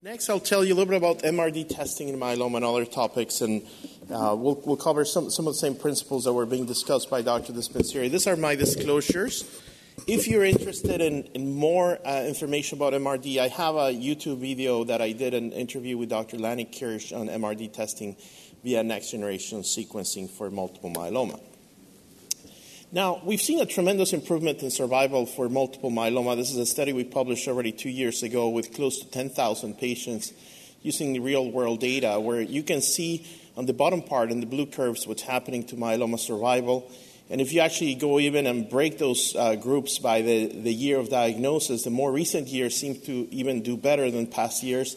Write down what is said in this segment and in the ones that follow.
Next, I'll tell you a little bit about MRD testing in myeloma and other topics, and uh, we'll, we'll, cover some, some of the same principles that were being discussed by Dr. Dispenzieri. These are my disclosures. If you're interested in, in more uh, information about MRD, I have a YouTube video that I did an interview with Dr. Lanny Kirsch on MRD testing via next generation sequencing for multiple myeloma. Now, we've seen a tremendous improvement in survival for multiple myeloma. This is a study we published already two years ago with close to 10,000 patients using real world data, where you can see on the bottom part in the blue curves what's happening to myeloma survival. And if you actually go even and break those uh, groups by the, the year of diagnosis, the more recent years seem to even do better than past years.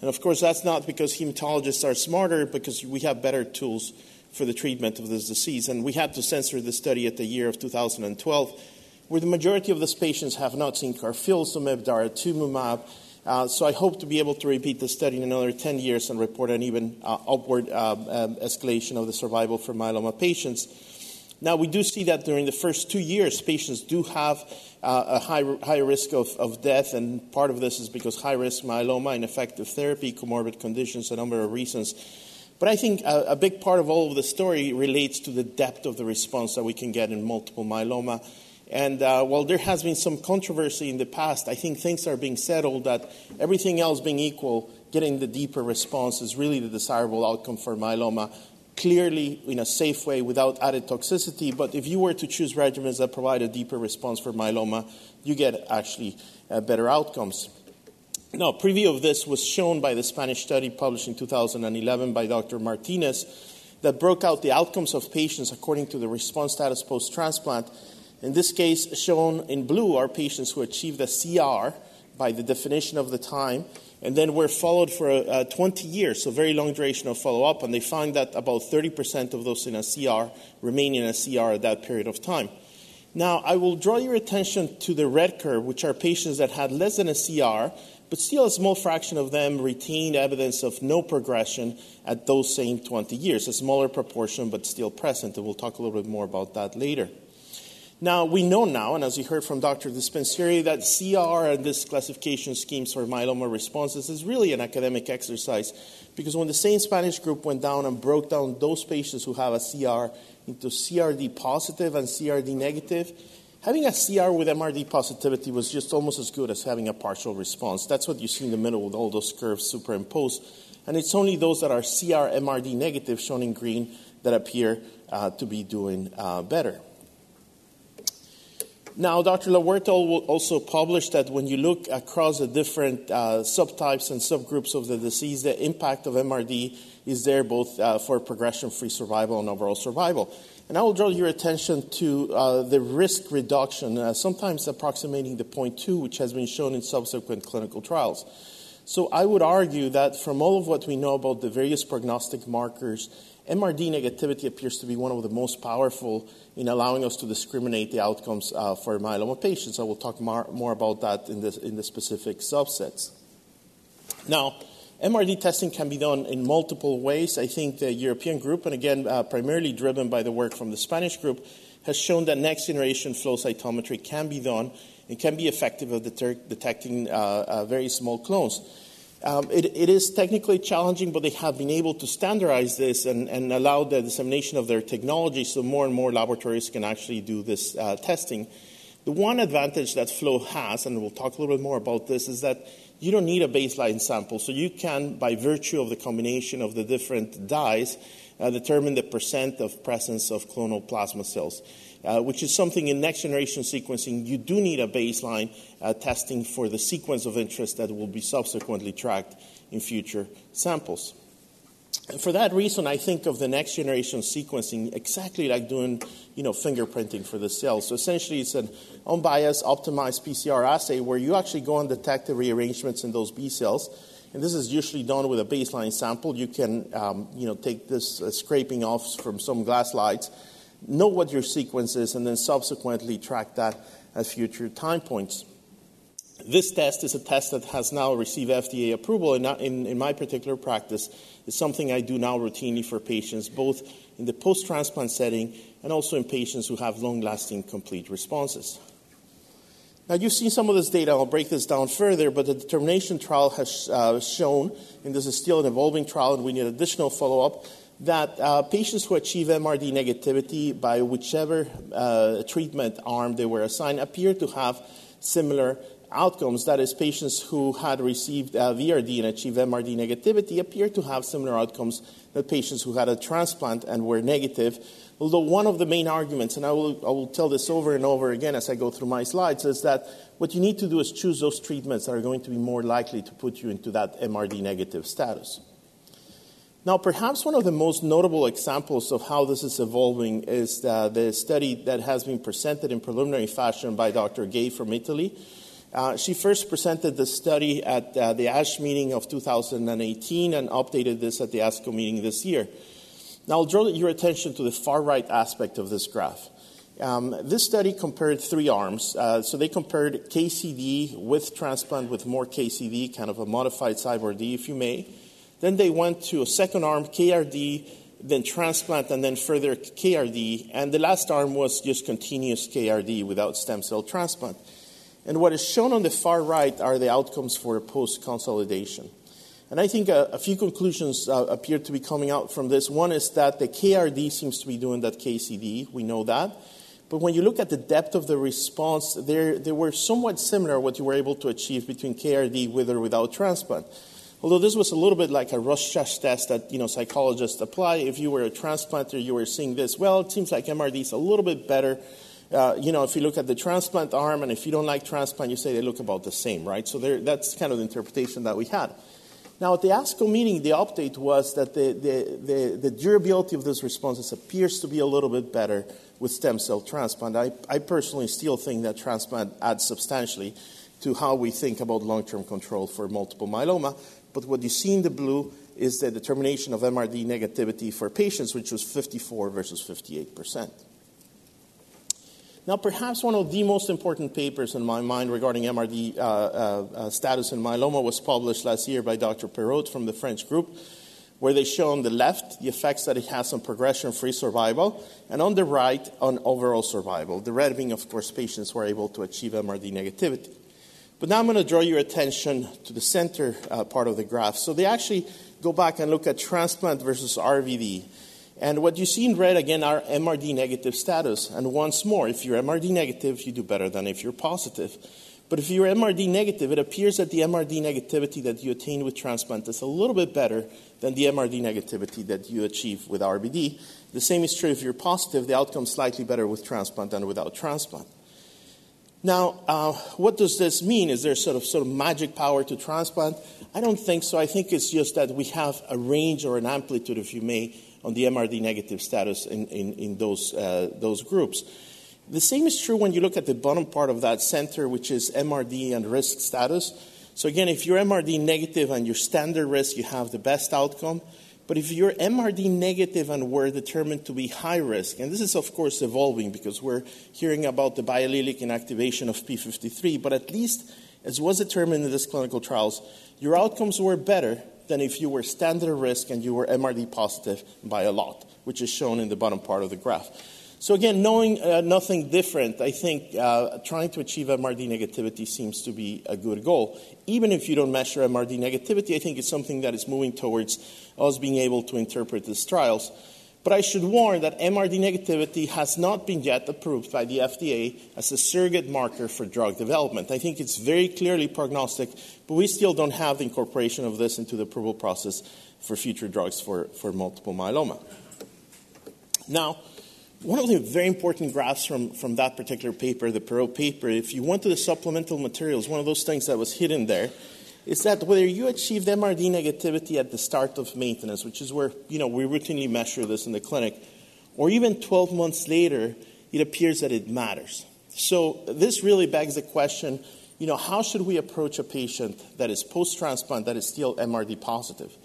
And of course, that's not because hematologists are smarter, because we have better tools for the treatment of this disease. And we had to censor the study at the year of 2012, where the majority of these patients have not seen carfilzomib, daratumumab. Uh, so I hope to be able to repeat the study in another 10 years and report an even uh, upward uh, um, escalation of the survival for myeloma patients. Now, we do see that during the first two years, patients do have uh, a high, high risk of, of death, and part of this is because high risk myeloma, ineffective therapy, comorbid conditions, a number of reasons. But I think a, a, big part of all of the story relates to the depth of the response that we can get in multiple myeloma. And uh, while there has been some controversy in the past, I think things are being settled that everything else being equal, getting the deeper response is really the desirable outcome for myeloma. Clearly, in a safe way, without added toxicity. But if you were to choose regimens that provide a deeper response for myeloma, you get actually uh, better outcomes. Now, a preview of this was shown by the Spanish study published in 2011 by Dr. Martinez that broke out the outcomes of patients according to the response status post transplant. In this case, shown in blue are patients who achieved a CR by the definition of the time and then were followed for uh, 20 years, so very long duration of follow up, and they find that about 30% of those in a CR remain in a CR at that period of time. Now, I will draw your attention to the red curve, which are patients that had less than a CR but still a small fraction of them retained evidence of no progression at those same 20 years, a smaller proportion, but still present. And we'll talk a little bit more about that later. Now, we know now, and as we heard from Dr. Dispenzieri, that CR and this classification schemes for myeloma responses is really an academic exercise because when the same Spanish group went down and broke down those patients who have a CR into CRD positive and CRD negative, Having a CR with MRD positivity was just almost as good as having a partial response. That's what you see in the middle with all those curves superimposed. And it's only those that are CR MRD negative, shown in green, that appear uh, to be doing uh, better. Now, Dr. Lahuerta also published that when you look across the different uh, subtypes and subgroups of the disease, the impact of MRD is there both uh, for progression free survival and overall survival. And I will draw your attention to uh, the risk reduction, uh, sometimes approximating the 0.2, which has been shown in subsequent clinical trials. So I would argue that from all of what we know about the various prognostic markers, MRD negativity appears to be one of the most powerful in allowing us to discriminate the outcomes uh, for myeloma patients. I will talk more, more about that in the, in the specific subsets. Now, MRD testing can be done in multiple ways. I think the European group, and again, uh, primarily driven by the work from the Spanish group, has shown that next generation flow cytometry can be done and can be effective at detecting uh, uh, very small clones. Um, it, it is technically challenging, but they have been able to standardize this and, and, allow the dissemination of their technology so more and more laboratories can actually do this uh, testing. The one advantage that Flow has, and we'll talk a little bit more about this, is that you don't need a baseline sample. So you can, by virtue of the combination of the different dyes, uh, determine the percent of presence of clonal plasma cells, uh, which is something in next generation sequencing you do need a baseline uh, testing for the sequence of interest that will be subsequently tracked in future samples. And for that reason, I think of the next generation sequencing exactly like doing, you know, fingerprinting for the cells. So essentially, it's an unbiased, optimized PCR assay where you actually go and detect the rearrangements in those B cells. And this is usually done with a baseline sample. You can, um, you know, take this uh, scraping off from some glass slides, know what your sequence is, and then subsequently track that at future time points. This test is a test that has now received FDA approval, and in, in my particular practice, is something I do now routinely for patients, both in the post transplant setting and also in patients who have long lasting complete responses. Now, you've seen some of this data. I'll break this down further, but the determination trial has uh, shown, and this is still an evolving trial, and we need additional follow up, that uh, patients who achieve MRD negativity by whichever uh, treatment arm they were assigned appear to have similar outcomes. That is, patients who had received uh, VRD and achieved MRD negativity appear to have similar outcomes that patients who had a transplant and were negative. Although one of the main arguments, and I will, I will tell this over and over again as I go through my slides, is that what you need to do is choose those treatments that are going to be more likely to put you into that MRD negative status. Now, perhaps one of the most notable examples of how this is evolving is uh, the study that has been presented in preliminary fashion by Dr. Gay from Italy. Uh, she first presented the study at uh, the ASH meeting of 2018 and updated this at the ASCO meeting this year. Now, I'll draw your attention to the far right aspect of this graph. Um, this study compared three arms. Uh, so they compared KCD with transplant with more KCD, kind of a modified CyBorD, if you may. Then they went to a second arm, KRD, then transplant, and then further KRD. And the last arm was just continuous KRD without stem cell transplant. And what is shown on the far right are the outcomes for post consolidation. And I think a, a few conclusions uh, appear to be coming out from this. One is that the KRD seems to be doing that KCD. We know that. But when you look at the depth of the response, they were somewhat similar what you were able to achieve between KRD with or without transplant. Although this was a little bit like a Rorschach test that you know psychologists apply. If you were a transplanter, you were seeing this. Well, it seems like MRD is a little bit better. Uh, you know, if you look at the transplant arm, and if you don't like transplant, you say they look about the same, right? So there, that's kind of the interpretation that we had. Now, at the ASCO meeting, the update was that the, the, the, the durability of those responses appears to be a little bit better with stem cell transplant. I, I personally still think that transplant adds substantially to how we think about long term control for multiple myeloma. But what you see in the blue is the determination of MRD negativity for patients, which was 54 versus 58 percent. Now, perhaps one of the most important papers in my mind regarding MRD uh, uh, uh, status in myeloma was published last year by Dr. Perrot from the French group, where they show on the left the effects that it has on progression free survival, and on the right on overall survival. The red being, of course, patients who are able to achieve MRD negativity. But now I'm going to draw your attention to the center uh, part of the graph. So they actually go back and look at transplant versus RVD. And what you see in red again are MRD negative status. And once more, if you're MRD negative, you do better than if you're positive. But if you're MRD negative, it appears that the MRD negativity that you attain with transplant is a little bit better than the MRD negativity that you achieve with RVD. The same is true if you're positive, the outcome is slightly better with transplant than without transplant. Now, uh, what does this mean? Is there sort of sort of magic power to transplant? I don't think so. I think it's just that we have a range or an amplitude, if you may, on the MRD negative status in, in, in those, uh, those groups. The same is true when you look at the bottom part of that center, which is MRD and risk status. So again, if you're MRD negative and you're standard risk, you have the best outcome. But if you're MRD negative and we're determined to be high risk, and this is of course evolving because we're hearing about the biallelic inactivation of P53, but at least as was determined in these clinical trials, your outcomes were better than if you were standard risk and you were MRD positive by a lot, which is shown in the bottom part of the graph. So again, knowing uh, nothing different, I think uh, trying to achieve MRD negativity seems to be a good goal. Even if you don't measure MRD negativity, I think it's something that is moving towards us being able to interpret these trials. But I should warn that MRD negativity has not been yet approved by the FDA as a surrogate marker for drug development. I think it's very clearly prognostic, but we still don't have the incorporation of this into the approval process for future drugs for, for multiple myeloma. Now, one of the very important graphs from, from that particular paper, the Perrot paper, if you went to the supplemental materials, one of those things that was hidden there is that whether you achieved MRD negativity at the start of maintenance, which is where you know we routinely measure this in the clinic, or even 12 months later, it appears that it matters. So this really begs the question, you know, how should we approach a patient that is post-transplant that is still MRD positive?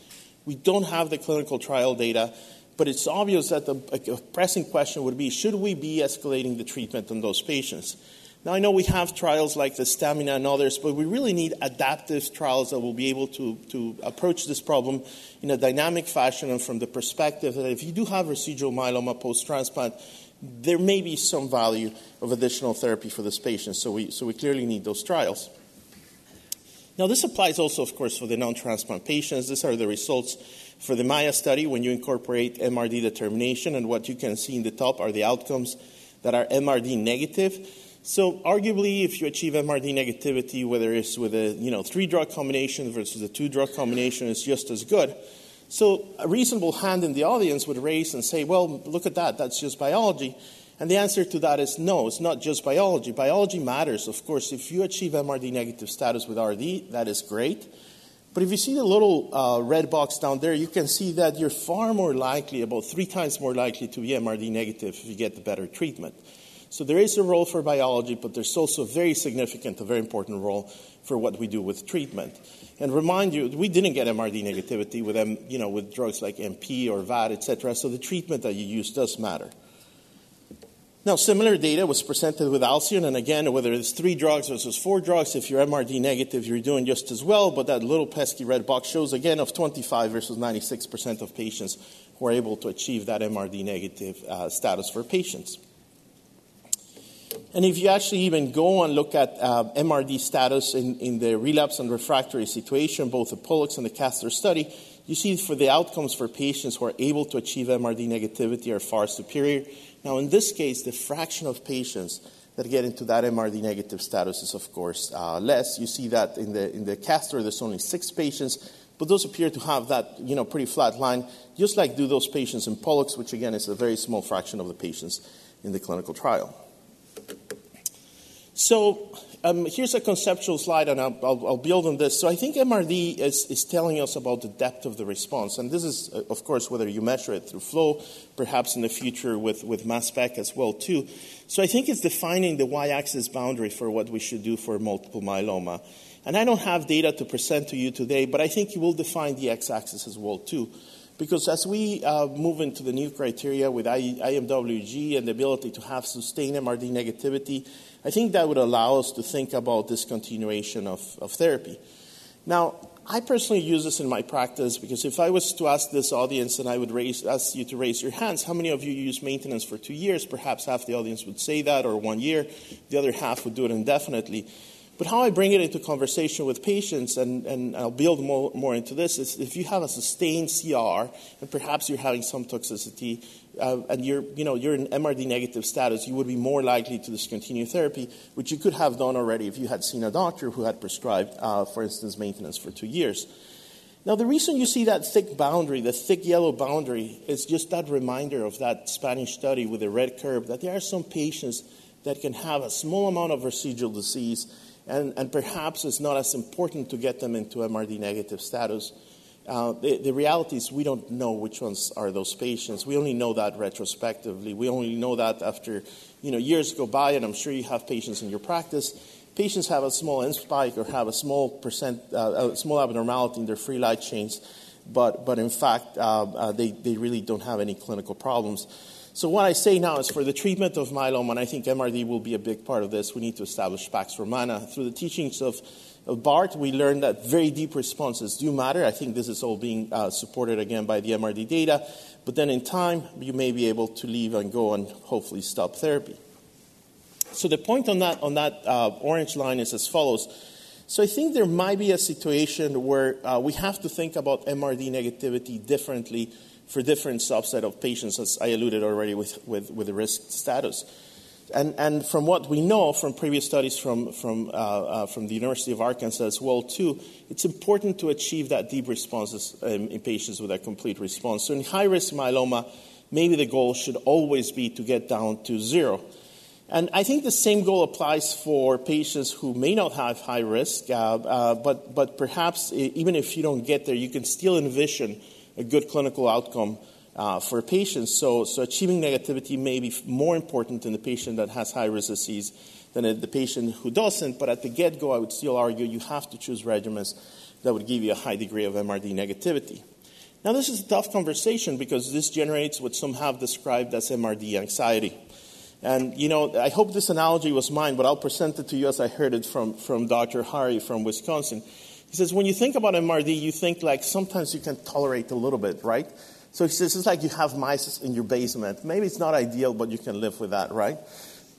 We don't have the clinical trial data. But it's obvious that the a pressing question would be should we be escalating the treatment on those patients? Now, I know we have trials like the StaMINA and others, but we really need adaptive trials that will be able to, to approach this problem in a dynamic fashion and from the perspective that if you do have residual myeloma post transplant, there may be some value of additional therapy for this patient. So we, so we clearly need those trials. Now, this applies also, of course, for the non transplant patients. These are the results for the MAIA study when you incorporate MRD determination, and what you can see in the top are the outcomes that are MRD negative. So, arguably, if you achieve MRD negativity, whether it's with a you know three drug combination versus a two drug combination, it's just as good. So, a reasonable hand in the audience would raise and say, "Well, look at that. That's just biology." And the answer to that is no, it's not just biology. Biology matters, of course. If you achieve MRD negative status with RD, that is great. But if you see the little uh, red box down there, you can see that you're far more likely, about three times more likely to be MRD negative if you get the better treatment. So there is a role for biology, but there's also a very significant, a very important role for what we do with treatment. And remind you, we didn't get MRD negativity with, M, you know, with drugs like MP or VAD, etc. So the treatment that you use does matter. Now, similar data was presented with Alcyone, and again, whether it's three drugs versus four drugs, if you're MRD negative, you're doing just as well, but that little pesky red box shows again of 25 versus 96% of patients who are able to achieve that MRD negative uh, status for patients. And if you actually even go and look at uh, MRD status in, in the relapse and refractory situation, both the Pollux and the Castor study, you see for the outcomes for patients who are able to achieve MRD negativity are far superior now, in this case, the fraction of patients that get into that MRD negative status is, of course, uh, less. You see that in the, in the Castor, there's only six patients, but those appear to have that you know, pretty flat line, just like do those patients in Pollux, which again is a very small fraction of the patients in the clinical trial. So, um, here's a conceptual slide, and I'll, I'll, I'll, build on this. So, I think MRD is, is, telling us about the depth of the response. And this is, uh, of course, whether you measure it through flow, perhaps in the future with, with mass spec as well, too. So, I think it's defining the y axis boundary for what we should do for multiple myeloma. And I don't have data to present to you today, but I think you will define the x axis as well, too. Because as we uh, move into the new criteria with IMWG and the ability to have sustained MRD negativity, I think that would allow us to think about discontinuation of, of therapy. Now, I personally use this in my practice because if I was to ask this audience and I would raise, ask you to raise your hands, how many of you use maintenance for two years? Perhaps half the audience would say that, or one year. The other half would do it indefinitely. But how I bring it into conversation with patients, and, and I'll build more, more into this, is if you have a sustained CR and perhaps you're having some toxicity, uh, and you're, you know, you're in MRD negative status, you would be more likely to discontinue therapy, which you could have done already if you had seen a doctor who had prescribed, uh, for instance, maintenance for two years. Now, the reason you see that thick boundary, the thick yellow boundary, is just that reminder of that Spanish study with the red curve that there are some patients that can have a small amount of residual disease and, and perhaps it's not as important to get them into MRD negative status. Uh, the, the, reality is we don't know which ones are those patients. We only know that retrospectively. We only know that after you know years go by, and I'm sure you have patients in your practice. Patients have a small M spike or have a small percent, uh, a small abnormality in their free light chains, but but in fact uh, uh they they really don't have any clinical problems. So what I say now is for the treatment of myeloma, and I think MRD will be a big part of this, we need to establish Pax Romana. Through the teachings of, of Bart, we learned that very deep responses do matter. I think this is all being uh, supported again by the MRD data. But then in time, you may be able to leave and go and hopefully stop therapy. So the point on that, on that uh, orange line is as follows. So I think there might be a situation where uh, we have to think about MRD negativity differently for different subset of patients, as I alluded already with, with, with the risk status. And, and, from what we know from previous studies from, from, uh, uh, from the University of Arkansas as well, too, it's important to achieve that deep responses in patients with a complete response. So in high-risk myeloma, maybe the goal should always be to get down to zero. And I think the same goal applies for patients who may not have high risk, uh, uh but, but perhaps even if you don't get there, you can still envision a good clinical outcome uh, for patients. So, so achieving negativity may be more important in the patient that has high risk disease than the patient who doesn't. But at the get go, I would still argue you have to choose regimens that would give you a high degree of MRD negativity. Now, this is a tough conversation because this generates what some have described as MRD anxiety. And, you know, I hope this analogy was mine, but I'll present it to you as I heard it from, from Dr. Hari from Wisconsin. He says, when you think about MRD, you think like sometimes you can tolerate a little bit, right? So he says, it's like you have mice in your basement. Maybe it's not ideal, but you can live with that, right?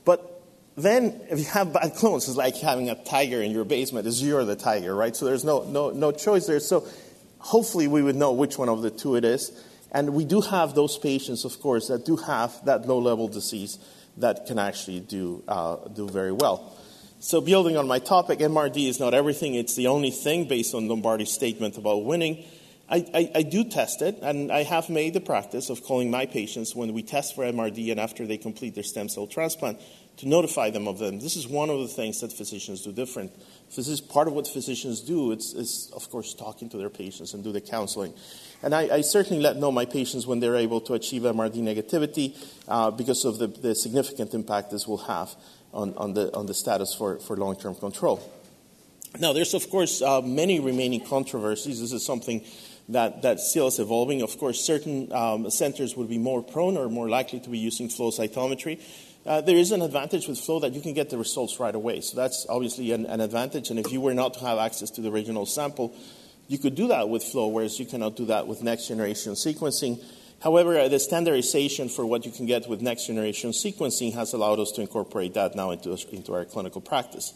But then if you have bad clones, it's like having a tiger in your basement. It's you're the tiger, right? So there's no, no, no choice there. So hopefully we would know which one of the two it is. And we do have those patients, of course, that do have that low level disease that can actually do, uh, do very well. So, building on my topic, MRD is not everything, it's the only thing based on Lombardi's statement about winning. I, I, I, do test it, and I have made the practice of calling my patients when we test for MRD and after they complete their stem cell transplant to notify them of them. This is one of the things that physicians do different. This is part of what physicians do. It's, is, of course, talking to their patients and do the counseling. And I, I, certainly let know my patients when they're able to achieve MRD negativity uh, because of the, the significant impact this will have on, on, the, on the status for, for long term control. Now, there's, of course, uh, many remaining controversies. This is something that, that still is evolving. Of course, certain um, centers would be more prone or more likely to be using flow cytometry. Uh, there is an advantage with flow that you can get the results right away. So that's obviously an, an, advantage. And if you were not to have access to the original sample, you could do that with flow, whereas you cannot do that with next generation sequencing. However, uh, the standardization for what you can get with next generation sequencing has allowed us to incorporate that now into, into our clinical practice.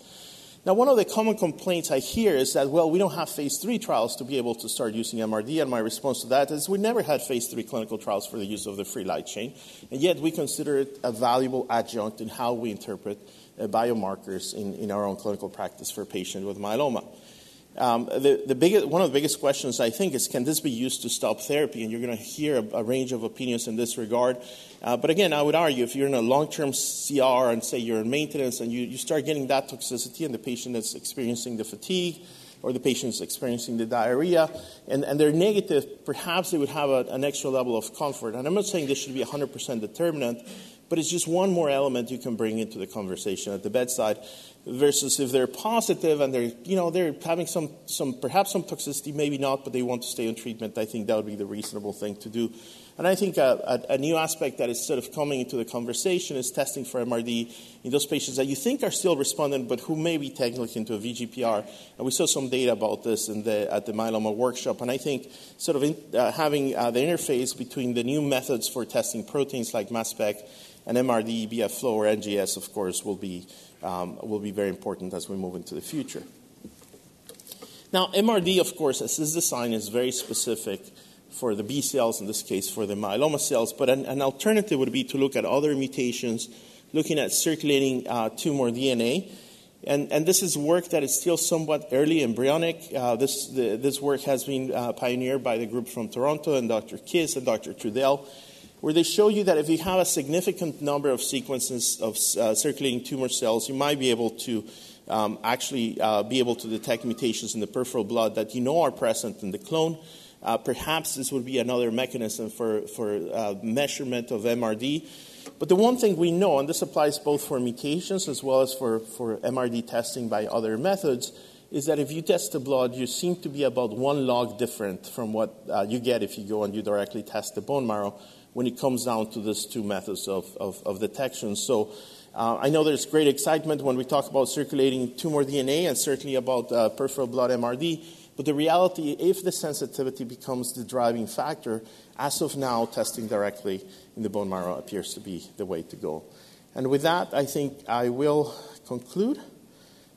Now, one of the common complaints I hear is that, well, we don't have phase three trials to be able to start using MRD, and my response to that is we never had phase three clinical trials for the use of the free light chain, and yet we consider it a valuable adjunct in how we interpret uh, biomarkers in, in our own clinical practice for patients with myeloma. Um, the, the biggest, one of the biggest questions, I think, is can this be used to stop therapy? And you're going to hear a, a, range of opinions in this regard. Uh, but again, I would argue if you're in a long term CR and say you're in maintenance and you, you start getting that toxicity and the patient is experiencing the fatigue, or the patient is experiencing the diarrhea, and, and they're negative, perhaps they would have a, an extra level of comfort. And I'm not saying this should be 100% determinant, but it's just one more element you can bring into the conversation at the bedside versus if they're positive and they're you know they're having some some perhaps some toxicity maybe not but they want to stay on treatment i think that would be the reasonable thing to do. And i think a, a, a new aspect that is sort of coming into the conversation is testing for mrd in those patients that you think are still responding but who may be technically into a vgpr and we saw some data about this in the, at the myeloma workshop. And i think sort of in, uh, having uh, the interface between the new methods for testing proteins like mass spec and MRD, BF flow, or NGS, of course, will be, um, will be very important as we move into the future. Now, MRD, of course, as is designed, is very specific for the B cells, in this case for the myeloma cells, but an, an alternative would be to look at other mutations, looking at circulating uh, tumor DNA. And, and, this is work that is still somewhat early embryonic. Uh, this, the, this work has been uh, pioneered by the group from Toronto and Dr. Kis and Dr. Trudel where they show you that if you have a significant number of sequences of uh, circulating tumor cells, you might be able to um, actually uh, be able to detect mutations in the peripheral blood that you know are present in the clone. Uh, perhaps this would be another mechanism for, for uh, measurement of MRD. But the one thing we know, and this applies both for mutations as well as for, for MRD testing by other methods, is that if you test the blood, you seem to be about one log different from what uh, you get if you go and you directly test the bone marrow when it comes down to these two methods of, of, of detection. So uh, I know there's great excitement when we talk about circulating tumor DNA and certainly about uh, peripheral blood MRD. But the reality, if the sensitivity becomes the driving factor, as of now, testing directly in the bone marrow appears to be the way to go. And with that, I think I will conclude.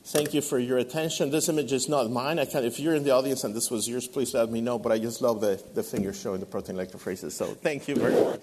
Thank you for your attention. This image is not mine. if you're in the audience and this was yours, please let me know. But I just love the, the finger showing the protein electrophoresis. So thank you very much.